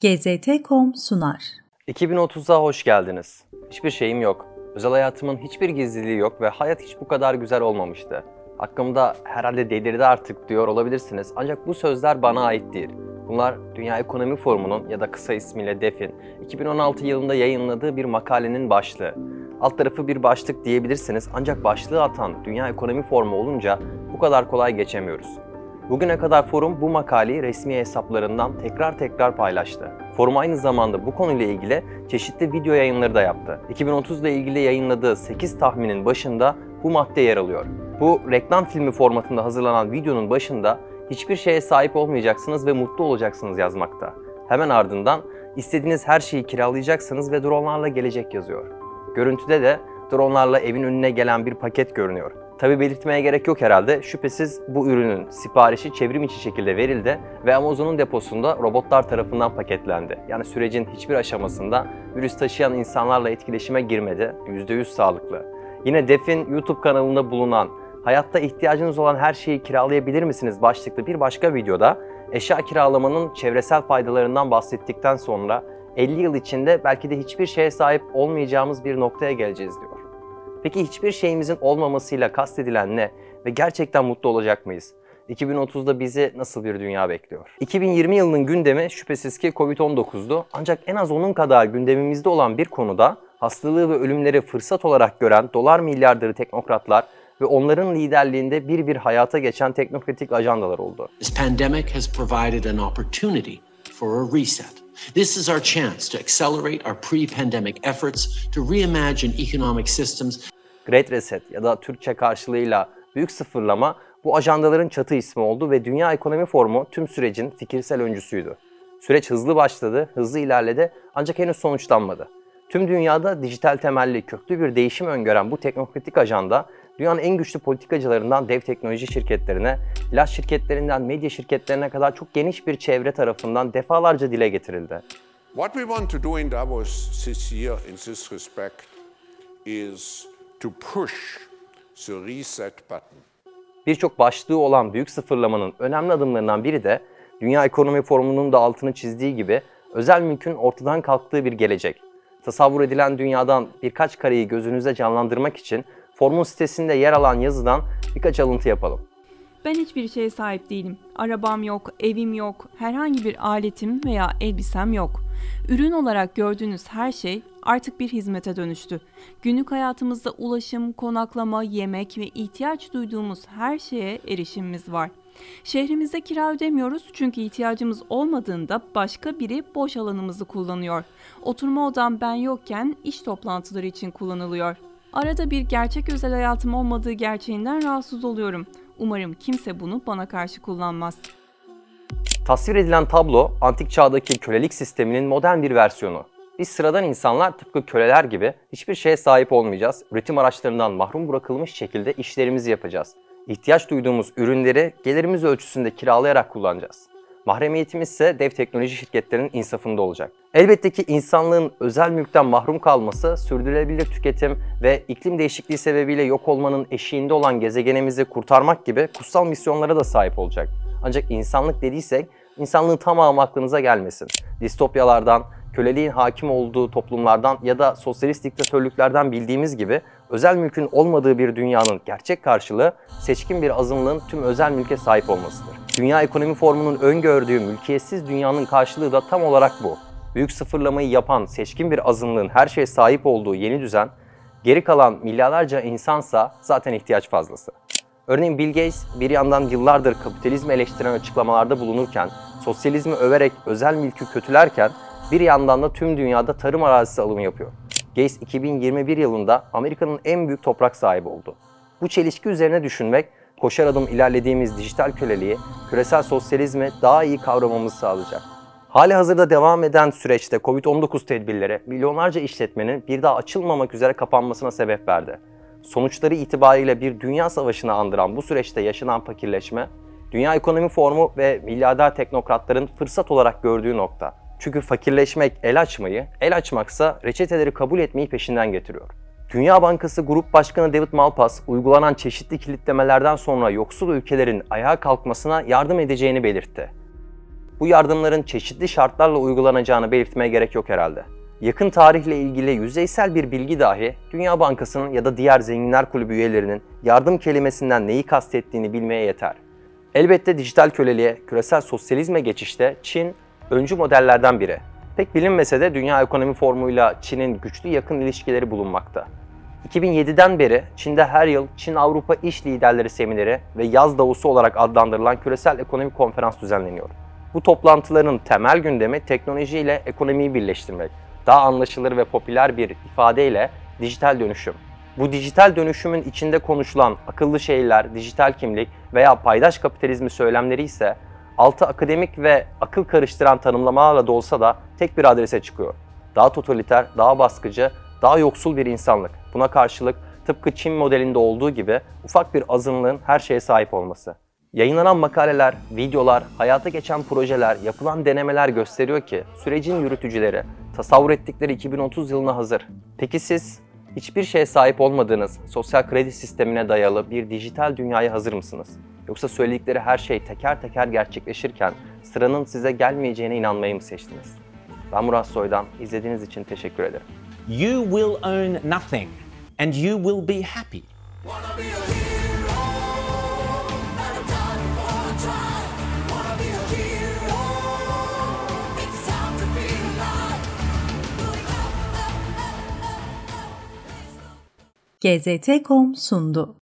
GZT.com sunar. 2030'a hoş geldiniz. Hiçbir şeyim yok. Özel hayatımın hiçbir gizliliği yok ve hayat hiç bu kadar güzel olmamıştı. Hakkımda herhalde delirdi artık diyor olabilirsiniz ancak bu sözler bana ait değil. Bunlar Dünya Ekonomi Forumu'nun ya da kısa ismiyle DEF'in 2016 yılında yayınladığı bir makalenin başlığı. Alt tarafı bir başlık diyebilirsiniz ancak başlığı atan Dünya Ekonomi Forumu olunca bu kadar kolay geçemiyoruz. Bugüne kadar forum bu makaleyi resmi hesaplarından tekrar tekrar paylaştı. Forum aynı zamanda bu konuyla ilgili çeşitli video yayınları da yaptı. 2030 ile ilgili yayınladığı 8 tahminin başında bu madde yer alıyor. Bu reklam filmi formatında hazırlanan videonun başında hiçbir şeye sahip olmayacaksınız ve mutlu olacaksınız yazmakta. Hemen ardından istediğiniz her şeyi kiralayacaksınız ve dronlarla gelecek yazıyor. Görüntüde de dronlarla evin önüne gelen bir paket görünüyor. Tabi belirtmeye gerek yok herhalde. Şüphesiz bu ürünün siparişi çevrim içi şekilde verildi ve Amazon'un deposunda robotlar tarafından paketlendi. Yani sürecin hiçbir aşamasında virüs taşıyan insanlarla etkileşime girmedi. %100 sağlıklı. Yine DEF'in YouTube kanalında bulunan Hayatta ihtiyacınız olan her şeyi kiralayabilir misiniz başlıklı bir başka videoda eşya kiralamanın çevresel faydalarından bahsettikten sonra 50 yıl içinde belki de hiçbir şeye sahip olmayacağımız bir noktaya geleceğiz diyor. Peki hiçbir şeyimizin olmamasıyla kastedilen ne ve gerçekten mutlu olacak mıyız? 2030'da bizi nasıl bir dünya bekliyor? 2020 yılının gündemi şüphesiz ki Covid-19'du. Ancak en az onun kadar gündemimizde olan bir konuda hastalığı ve ölümleri fırsat olarak gören dolar milyarları teknokratlar ve onların liderliğinde bir bir hayata geçen teknokratik ajandalar oldu. This pandemic has provided an opportunity for a reset. This is our chance to accelerate our pre-pandemic efforts to reimagine economic systems Great Reset ya da Türkçe karşılığıyla büyük sıfırlama bu ajandaların çatı ismi oldu ve Dünya Ekonomi Forumu tüm sürecin fikirsel öncüsüydü. Süreç hızlı başladı, hızlı ilerledi ancak henüz sonuçlanmadı. Tüm dünyada dijital temelli köklü bir değişim öngören bu teknokratik ajanda dünyanın en güçlü politikacılarından dev teknoloji şirketlerine, ilaç şirketlerinden medya şirketlerine kadar çok geniş bir çevre tarafından defalarca dile getirildi. What we want to do in Davos this year in this respect is to push the reset button. Birçok başlığı olan büyük sıfırlamanın önemli adımlarından biri de Dünya Ekonomi Forumu'nun da altını çizdiği gibi özel mülkün ortadan kalktığı bir gelecek. Tasavvur edilen dünyadan birkaç kareyi gözünüze canlandırmak için Formun sitesinde yer alan yazıdan birkaç alıntı yapalım. Ben hiçbir şeye sahip değilim. Arabam yok, evim yok, herhangi bir aletim veya elbisem yok. Ürün olarak gördüğünüz her şey artık bir hizmete dönüştü. Günlük hayatımızda ulaşım, konaklama, yemek ve ihtiyaç duyduğumuz her şeye erişimimiz var. Şehrimizde kira ödemiyoruz çünkü ihtiyacımız olmadığında başka biri boş alanımızı kullanıyor. Oturma odam ben yokken iş toplantıları için kullanılıyor. Arada bir gerçek özel hayatım olmadığı gerçeğinden rahatsız oluyorum. Umarım kimse bunu bana karşı kullanmaz. Tasvir edilen tablo, antik çağdaki kölelik sisteminin modern bir versiyonu. Biz sıradan insanlar tıpkı köleler gibi hiçbir şeye sahip olmayacağız. Üretim araçlarından mahrum bırakılmış şekilde işlerimizi yapacağız. İhtiyaç duyduğumuz ürünleri gelirimiz ölçüsünde kiralayarak kullanacağız. Mahremiyetimiz ise dev teknoloji şirketlerinin insafında olacak. Elbette ki insanlığın özel mülkten mahrum kalması, sürdürülebilir tüketim ve iklim değişikliği sebebiyle yok olmanın eşiğinde olan gezegenimizi kurtarmak gibi kutsal misyonlara da sahip olacak. Ancak insanlık dediysek, insanlığın tamamı aklınıza gelmesin. Distopyalardan, köleliğin hakim olduğu toplumlardan ya da sosyalist diktatörlüklerden bildiğimiz gibi özel mülkün olmadığı bir dünyanın gerçek karşılığı seçkin bir azınlığın tüm özel mülke sahip olmasıdır. Dünya Ekonomi Formu'nun öngördüğü mülkiyetsiz dünyanın karşılığı da tam olarak bu. Büyük sıfırlamayı yapan seçkin bir azınlığın her şeye sahip olduğu yeni düzen, geri kalan milyarlarca insansa zaten ihtiyaç fazlası. Örneğin Bill Gates bir yandan yıllardır kapitalizmi eleştiren açıklamalarda bulunurken, sosyalizmi överek özel mülkü kötülerken bir yandan da tüm dünyada tarım arazisi alımı yapıyor. Gates 2021 yılında Amerika'nın en büyük toprak sahibi oldu. Bu çelişki üzerine düşünmek, koşar adım ilerlediğimiz dijital köleliği, küresel sosyalizmi daha iyi kavramamızı sağlayacak. Hali hazırda devam eden süreçte Covid-19 tedbirleri milyonlarca işletmenin bir daha açılmamak üzere kapanmasına sebep verdi. Sonuçları itibariyle bir dünya savaşını andıran bu süreçte yaşanan fakirleşme, Dünya Ekonomi Formu ve milyarder teknokratların fırsat olarak gördüğü nokta. Çünkü fakirleşmek el açmayı, el açmaksa reçeteleri kabul etmeyi peşinden getiriyor. Dünya Bankası Grup Başkanı David Malpass, uygulanan çeşitli kilitlemelerden sonra yoksul ülkelerin ayağa kalkmasına yardım edeceğini belirtti. Bu yardımların çeşitli şartlarla uygulanacağını belirtmeye gerek yok herhalde. Yakın tarihle ilgili yüzeysel bir bilgi dahi Dünya Bankası'nın ya da diğer zenginler kulübü üyelerinin yardım kelimesinden neyi kastettiğini bilmeye yeter. Elbette dijital köleliğe, küresel sosyalizme geçişte Çin öncü modellerden biri. Pek bilinmese de Dünya Ekonomi Formu'yla Çin'in güçlü yakın ilişkileri bulunmakta. 2007'den beri Çin'de her yıl Çin-Avrupa İş Liderleri Semineri ve Yaz Davusu olarak adlandırılan küresel ekonomik konferans düzenleniyor. Bu toplantıların temel gündemi teknoloji ile ekonomiyi birleştirmek. Daha anlaşılır ve popüler bir ifadeyle dijital dönüşüm. Bu dijital dönüşümün içinde konuşulan akıllı şehirler, dijital kimlik veya paydaş kapitalizmi söylemleri ise altı akademik ve akıl karıştıran tanımlamalarla da olsa da tek bir adrese çıkıyor. Daha totaliter, daha baskıcı, daha yoksul bir insanlık. Buna karşılık tıpkı Çin modelinde olduğu gibi ufak bir azınlığın her şeye sahip olması. Yayınlanan makaleler, videolar, hayata geçen projeler, yapılan denemeler gösteriyor ki sürecin yürütücüleri tasavvur ettikleri 2030 yılına hazır. Peki siz hiçbir şeye sahip olmadığınız sosyal kredi sistemine dayalı bir dijital dünyaya hazır mısınız? Yoksa söyledikleri her şey teker teker gerçekleşirken sıranın size gelmeyeceğine inanmayı mı seçtiniz? Ben Murat Soydan. İzlediğiniz için teşekkür ederim. You will own nothing and you will be happy. GZT.com sundu.